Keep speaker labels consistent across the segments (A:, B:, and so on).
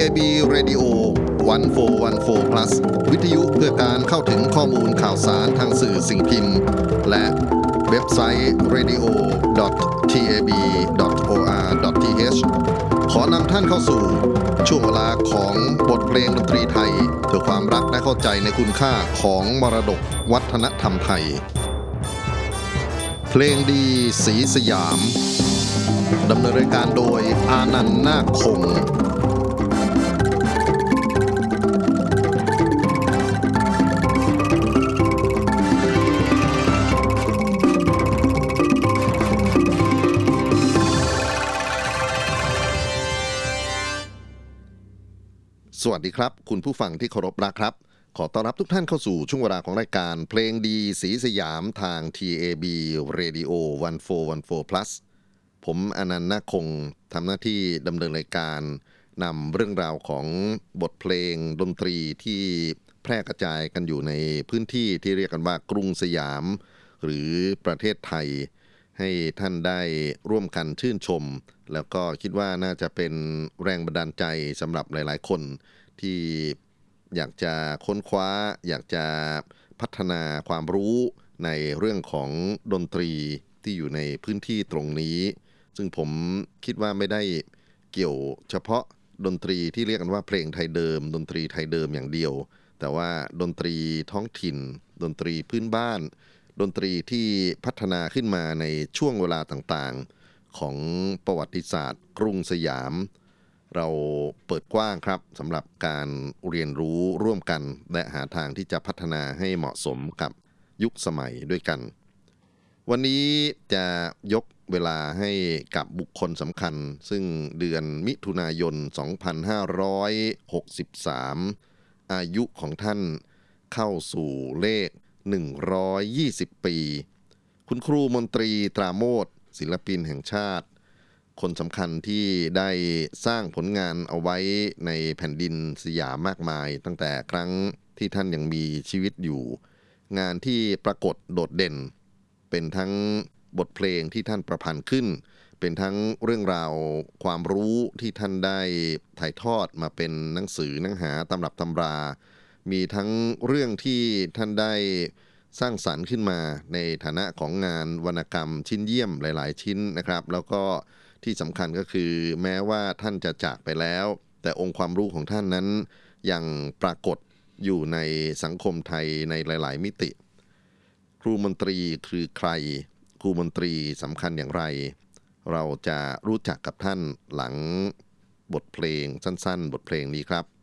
A: TAB Radio 1414 plus วิทยุเพื่อการเข้าถึงข้อมูลข่าวสารทางสื่อสิ่งพิมพ์ และเว็บไซต์ radio.tab.or.th ขอนำท่านเข้าสู่ช่วงเวลาของบทเพลงดนตรีไทยเพื่อความรักและเข้าใจในคุณค่าของมรดกวัฒนธรรมไทย เพลงดีสีสยามดำเนินรายการโดยอานันต์นาคคง สวัสดีครับ คุณผู้ฟังที่เคารพรักครับ ขอต้อนรับทุกท่านเข้าสู่ช่วงเวลาของรายการเพลงดีสีสยามทาง TAB Radio 1414 plus ผมอนันต์นาคงทำหน้าที่ดำเนินรายการนำเรื่องราวของบทเพลงดนตรีที่แพร่กระจายกันอยู่ในพื้นที่ที่เรียกกันว่ากรุงสยาม หรือประเทศไทย ให้ท่านได้ร่วมกันชื่นชม แล้วก็คิดว่าน่าจะเป็นแรงบันดาลใจสำหรับหลาย ๆ คนที่อยากจะค้นคว้า อยากจะพัฒนาความรู้ในเรื่องของดนตรีที่อยู่ในพื้นที่ตรงนี้ ซึ่งผมคิดว่าไม่ได้เกี่ยวเฉพาะดนตรีที่เรียกกันว่าเพลงไทยเดิม ดนตรีไทยเดิมอย่างเดียว แต่ว่าดนตรีท้องถิ่น ดนตรีพื้นบ้าน ดนตรีที่พัฒนาขึ้นมาในช่วงเวลาต่างๆ ของประวัติศาสตร์ กรุงสยาม เราเปิดกว้างครับสำหรับการเรียนรู้ร่วมกัน และหาทางที่จะพัฒนาให้เหมาะสมกับยุคสมัยด้วยกัน วันนี้จะยกเวลาให้กับบุคคลสำคัญ ซึ่งเดือนมิถุนายน 2563 อายุของท่านเข้าสู่เลข 120 ปี คุณครูมนตรีตราโมทศิลปินแห่งชาติ คนสำคัญที่ได้สร้างผลงานเอาไว้ในแผ่นดินสยามมากมาย ตั้งแต่ครั้งที่ท่านยังมีชีวิตอยู่ งานที่ปรากฏโดดเด่น เป็นทั้งบทเพลงที่ท่านประพันธ์ขึ้น เป็นทั้งเรื่องราวความรู้ที่ท่านได้ถ่ายทอดมาเป็นหนังสือหนังหาตำรับตำรา มีทั้งเรื่องที่ท่านได้สร้างสรรค์ขึ้นมาในฐานะของงานวรรณกรรมชิ้นเยี่ยมหลาย ๆ ชิ้นนะครับ แล้วก็ที่สำคัญก็คือแม้ว่าท่านจะจากไปแล้ว แต่องค์ความรู้ของท่านนั้นยังปรากฏอยู่ในสังคมไทยในหลาย ๆ มิติ ครูมนตรีคือใคร ครูมนตรีสำคัญอย่างไร เราจะรู้จักกับท่านหลังบทเพลงสั้น ๆ บทเพลงนี้ครับ「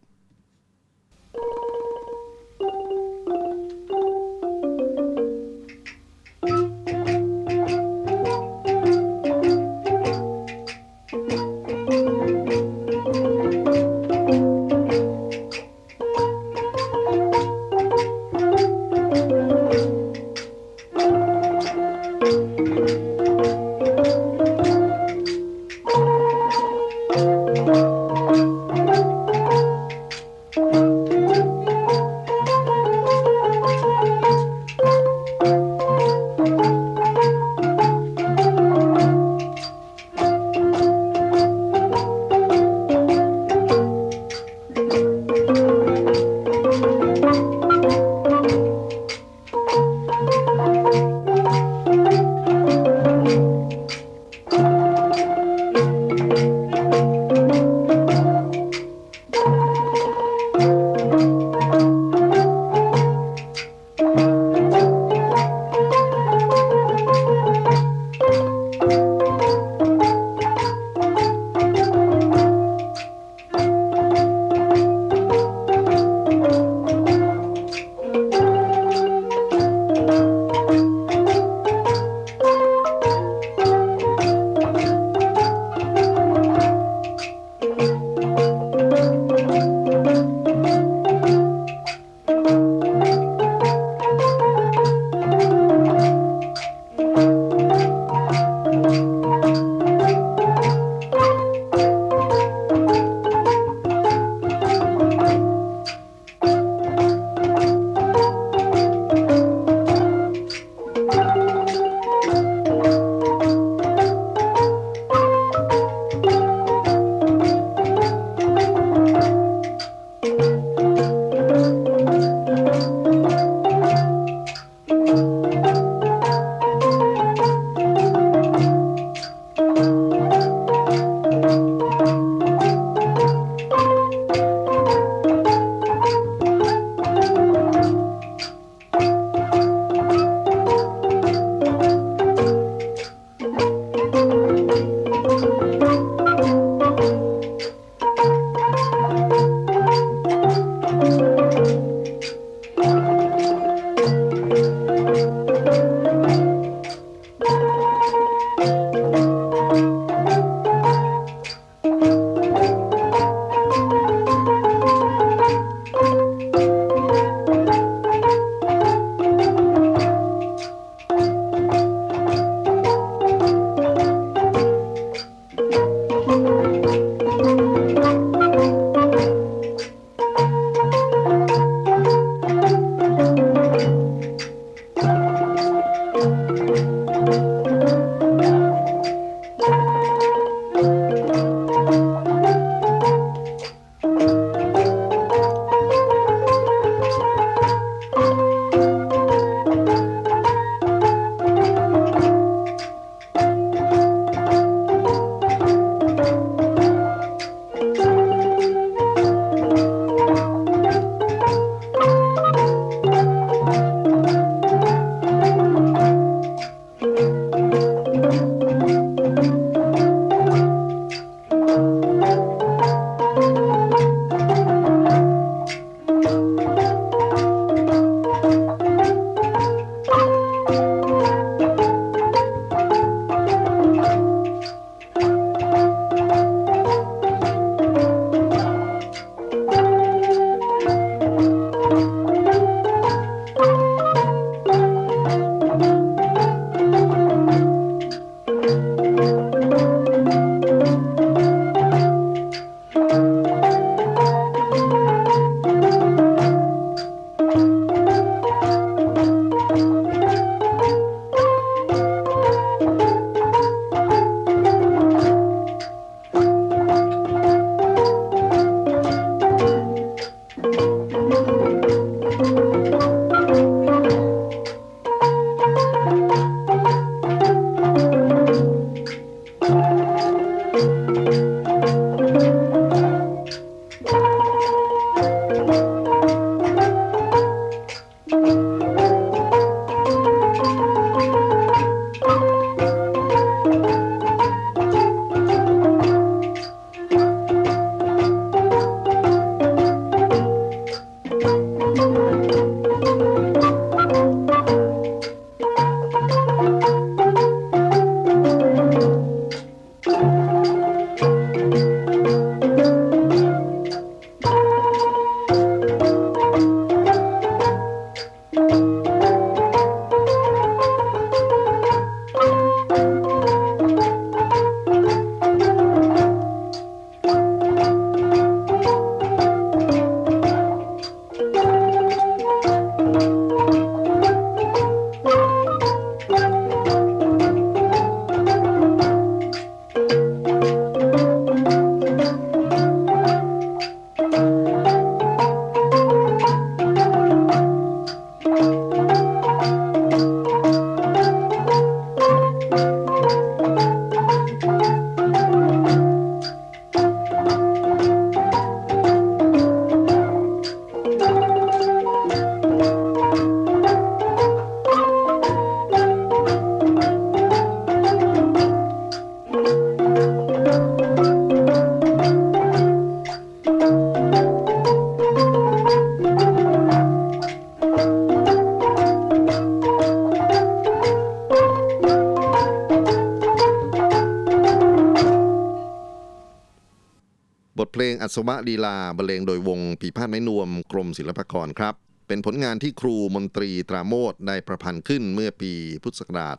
A: ทเพลงอัศวะลีลาบรรเลงโดยวงปีพาดไม้นวมกรมศิลปากรครับ เป็นผลงานที่ครูมนตรีตราโมดได้ประพันธ์ขึ้นเมื่อปีพุทธศักราช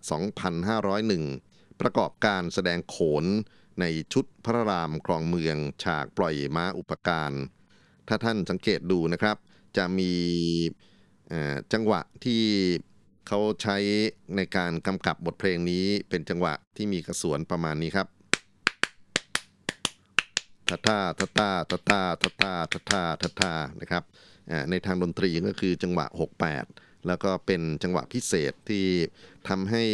A: 2501 ประกอบการแสดงโขนในชุดพระรามครองเมือง ฉากปล่อยม้าอุปการ ถ้าท่านสังเกตดูนะครับ จะมีจังหวะที่เขาใช้ในการกำกับบทเพลงนี้เป็นจังหวะที่มีกระสวนประมาณนี้ครับ ทัตตาทัตตาทัตตาทัตตาทัตตาทัตตานะครับในทางดนตรีก็คือจังหวะ 68 แล้วก็เป็นจังหวะพิเศษที่ทำให้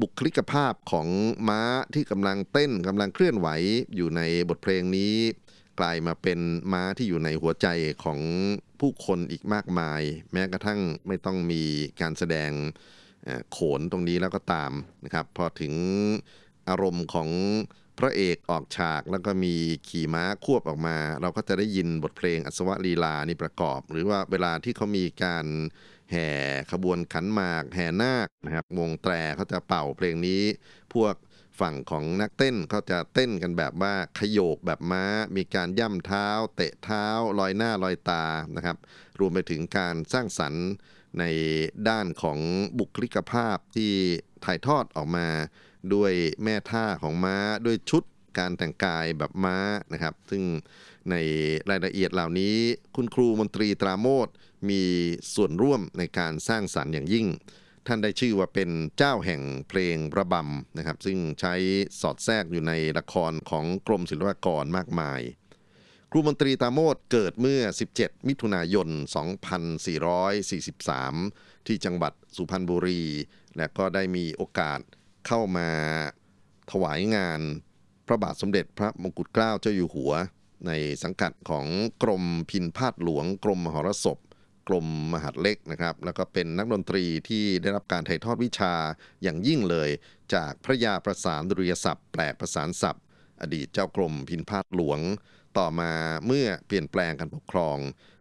A: บุคลิกภาพของม้าที่กำลังเต้นกำลังเคลื่อนไหวอยู่ในบทเพลงนี้ กลายมาเป็นม้าที่อยู่ในหัวใจของผู้คนอีกมากมาย แม้กระทั่งไม่ต้องมีการแสดงโขนตรงนี้แล้วก็ตามนะครับพอถึงอารมณ์ของ พระเอกออกฉากแล้วก็มีขี่ม้าควบออกมา เราก็จะได้ยินบทเพลงอัศวลีลานี่ประกอบ หรือว่าเวลาที่เขามีการแห่ขบวนขันหมากแห่นาคนะครับวงแตรเขาจะเป่าเพลงนี้ พวกฝั่งของนักเต้นเขาจะเต้นกันแบบว่าขยโยกแบบม้า มีการย่ำเท้า เตะเท้า ลอยหน้าลอยตานะครับ รวมไปถึงการสร้างสรรค์ในด้านของบุคลิกภาพที่ถ่ายทอดออกมา ด้วยแม่ท่าของม้าด้วยชุดการแต่งกายแบบม้านะครับ ซึ่งในรายละเอียดเหล่านี้ คุณครูมนตรีตราโมดมีส่วนร่วมในการสร้างสรรค์อย่างยิ่ง ท่านได้ชื่อว่าเป็นเจ้าแห่งเพลงระบำนะครับ ซึ่งใช้สอดแทรกอยู่ในละครของกรมศิลปากรมากมาย ครูมนตรีตาโมดเกิดเมื่อ 17 มิถุนายน 2443 ที่จังหวัดสุพรรณบุรี และก็ได้มีโอกาส เข้ามาถวายงานพระบาทสมเด็จพระมงกุฎเกล้าเจ้าอยู่หัว ในสังกัดของกรมพินพาดหลวง กรมมหรสพกรมมหาดเล็กนะครับ แล้วก็เป็นนักดนตรีที่ได้รับการถ่ายทอดวิชาอย่างยิ่งเลย จากพระยาประสานดุริยศัพท์แปลประสานศัพท์ อดีตเจ้ากรมพินพาดหลวง ต่อมาเมื่อเปลี่ยนแปลงการปกครอง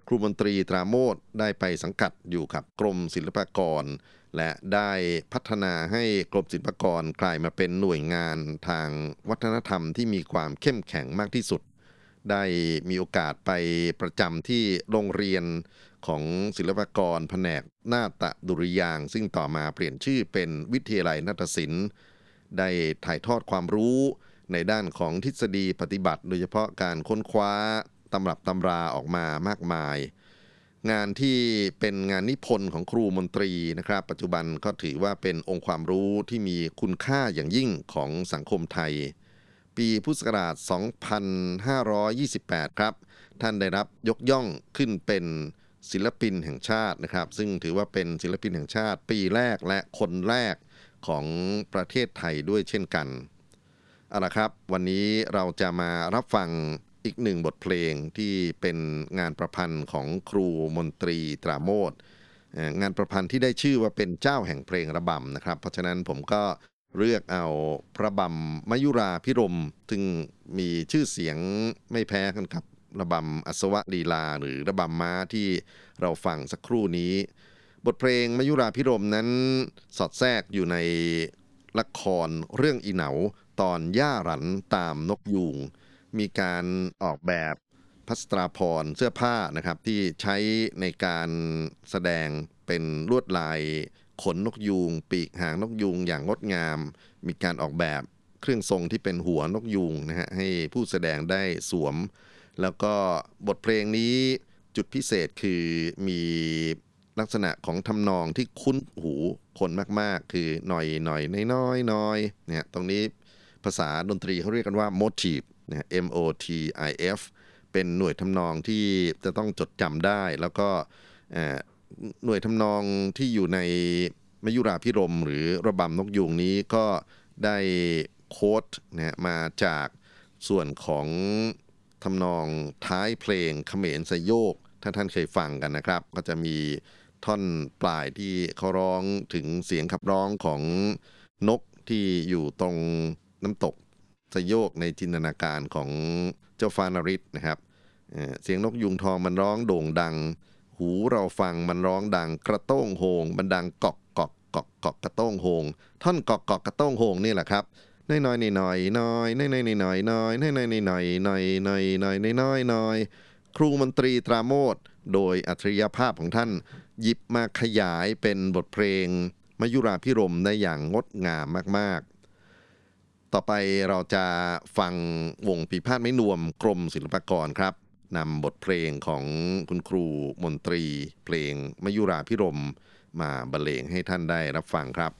A: ครูมนตรีตราโมดได้ไปสังกัดอยู่กับกรมศิลปากร และได้พัฒนาให้กรมศิลปากรกลายมาเป็นหน่วยงานทางวัฒนธรรมที่มีความเข้มแข็งมากที่สุด ได้มีโอกาสไปประจำที่โรงเรียนของศิลปากรแผนกนาฏดุริยาง ซึ่งต่อมาเปลี่ยนชื่อเป็นวิทยาลัยนาฏศิลป์ ได้ถ่ายทอดความรู้ในด้านของทฤษฎีปฏิบัติ โดยเฉพาะการค้นคว้าตำรับตำราออกมามากมาย งานที่เป็นงานนิพนธ์ของครูมนตรีนะครับ ปัจจุบันก็ถือว่าเป็นองค์ความรู้ที่มีคุณค่าอย่างยิ่งของสังคมไทย ปีพุทธศักราช 2528 ครับ ท่านได้รับยกย่องขึ้นเป็นศิลปินแห่งชาตินะครับ ซึ่งถือว่าเป็นศิลปินแห่งชาติ ปีแรกและคนแรกของประเทศไทยด้วยเช่นกันเอาละครับ วันนี้เราจะมารับฟัง อีกหนึ่งบทเพลงที่เป็นงานประพันธ์ของครูมนตรีตราโมดงานประพันธ์ที่ได้ชื่อว่าเป็นเจ้าแห่งเพลงระบำนะครับ เพราะฉะนั้นผมก็เลือกเอาพระบำมยุราพิรมซึ่งมีชื่อเสียงไม่แพ้กันกับระบำอัศวลีลา หรือระบำม้าที่เราฟังสักครู่นี้ บทเพลงมยุราพิรมนั้นสอดแทรกอยู่ในละครเรื่องอีเหนาตอนย่าหรันตามนกยูง มีการออกแบบพัสตราพรเสื้อผ้านะครับที่ใช้ในการแสดงเป็นลวดลายขนนกยูง ปีกหางนกยูงอย่างงดงาม มีการออกแบบเครื่องทรงที่เป็นหัวนกยูงนะฮะให้ผู้แสดงได้สวม แล้วก็บทเพลงนี้จุดพิเศษคือมีลักษณะของทำนองที่คุ้นหูคนมากๆ คือหน่อยหน่อยน้อยน้อยเนี่ยตรงนี้ภาษาดนตรีเขาเรียกกันว่า motif นะ M นะ MOTIF เป็นหน่วยทำนองที่จะต้องจดจำได้ แล้วก็หน่วยทำนองที่อยู่ในมยุราพิรมหรือระบำนกยูงนี้ก็ได้โค้ดนะมาจากส่วนของทำนองท้ายเพลงเขมรสยโยก ถ้าท่านเคยฟังกันนะครับ ก็จะมีท่อนปลายที่เขาร้องถึงเสียงขับร้องของนกที่อยู่ตรงน้ำตก สยโยกในจินตนาการของเจ้าฟานาริสนะครับเสียงนกยุงทองมันร้องโด่งดัง หูเราฟังมันร้องดังกระต้งโฮงมันดังกอกกอกกอกกอกกระต้งโฮงท่อนกอกกอกกระต้งโฮงนี่แหละครับน้อยน้อยน้อยน้อยน้อยน้อยน้อยน้อยน้อยน้อยน้อยน้อยน้อยน้อยน้อยน้อยน้อยน้อยครูมนตรีตราโมดโดยอัจฉริยภาพของท่าน หยิบมาขยายเป็นบทเพลง มยุราพิรมได้อย่างงดงามมากๆ ต่อไปเราจะฟังวงปีพาดไม่นวมกรมศิลปากรครับนำบทเพลงของคุณครูมนตรี เพลงมยุราพิรม มาบรรเลงให้ท่านได้รับฟังครับ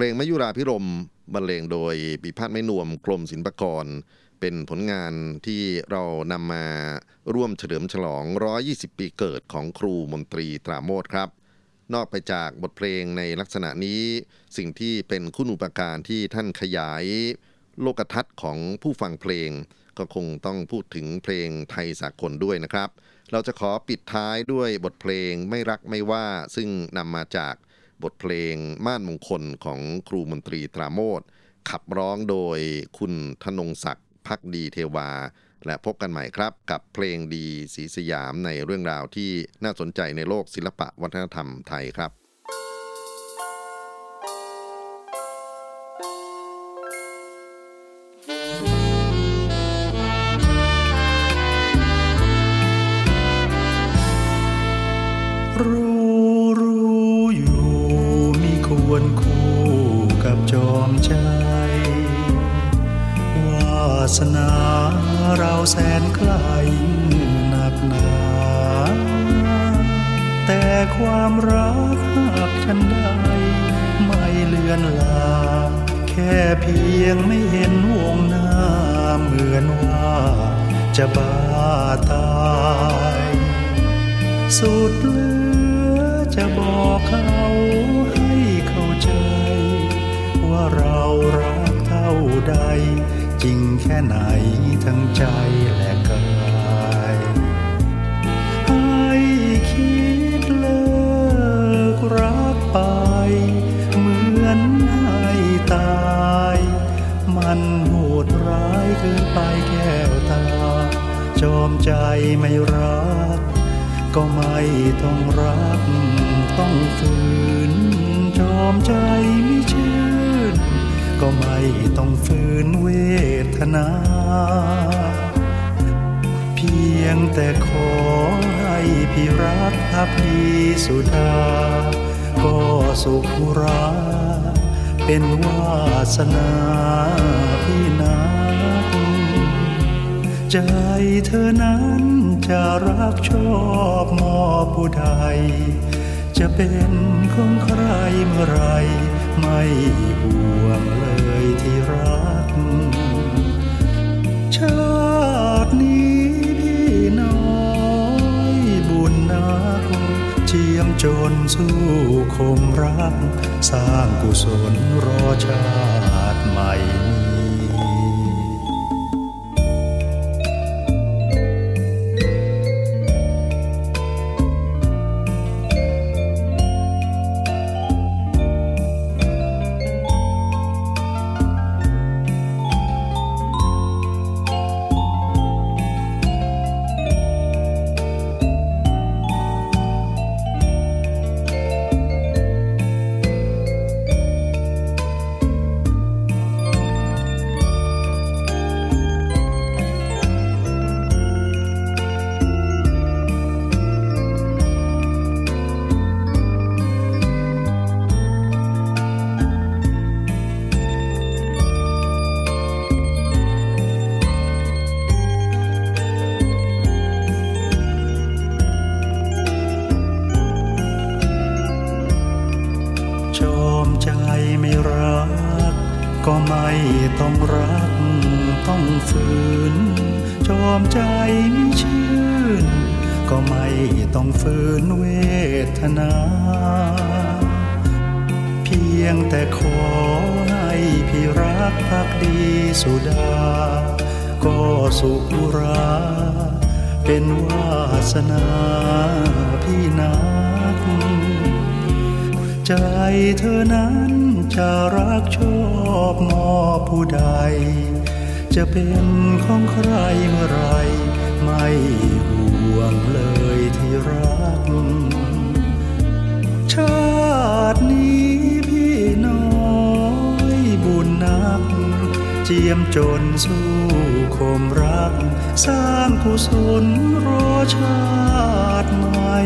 A: เพลงมยุราพิรมบรรเลงโดยปิพาทไม่นวมกรมศิลปากร เป็นผลงานที่เรานำมาร่วมเฉลิมฉลอง 120 ปีเกิดของครูมนตรีตราโมทครับ นอกไปจากบทเพลงในลักษณะนี้ สิ่งที่เป็นคุณูปการที่ท่านขยาย โลกทัศน์ของผู้ฟังเพลง ก็คงต้องพูดถึงเพลงไทยสากลด้วยนะครับ เราจะขอปิดท้ายด้วยบทเพลงไม่รักไม่ว่าซึ่งนำมาจาก บทเพลงม่านมงคลของครูมนตรีตราโมทขับร้องโดยคุณธนงศักดิ์พักดีเทวา และพบกันใหม่ครับ กับเพลงดีสีสยามในเรื่องราวที่น่าสนใจในโลกศิลปะวัฒนธรรมไทยครับ
B: จะบ้าตาย สุดเหลือจะบอกเขาให้เข้าใจ ว่าเรารักเท่าใด จริงแค่ไหนทั้งใจและกายให้คิดเลิกรักไป เหมือนให้ตาย มันโหดร้ายเกินไปแก้วตา จอมใจไม่รัก ก็ไม่ต้องรัก ต้องฝืน จอมใจไม่ชื่น ก็ไม่ต้องฝืนเวทนา เพียงแต่ขอให้พี่รักพักดีสุดา ก็สุขรา เป็นวาสนา ใจเธอนั้นจะรักชอบมอบผู้ใด จะเป็นของใครเมื่อไร ไม่ห่วงเลยที่รัก ชาตินี้พี่น้อยบุญนักเจียมจนสู้คมรัก สร้างกุศลรอชาติใหม่ ก็ไม่ต้องฝืนเวทนา เพียงแต่ขอให้พี่รักพักดีสุดา ก็สุขรา เป็นวาสนาพี่นัก ใจเธอนั้นจะรักชอบมอบผู้ใด จะเป็นของใครเมื่อไรไม่ วงเลยที่รัก ชาตินี้พี่น้อยบุญนัก เจียมจนสู้คมรัก สร้างกุศลรอชาติใหม่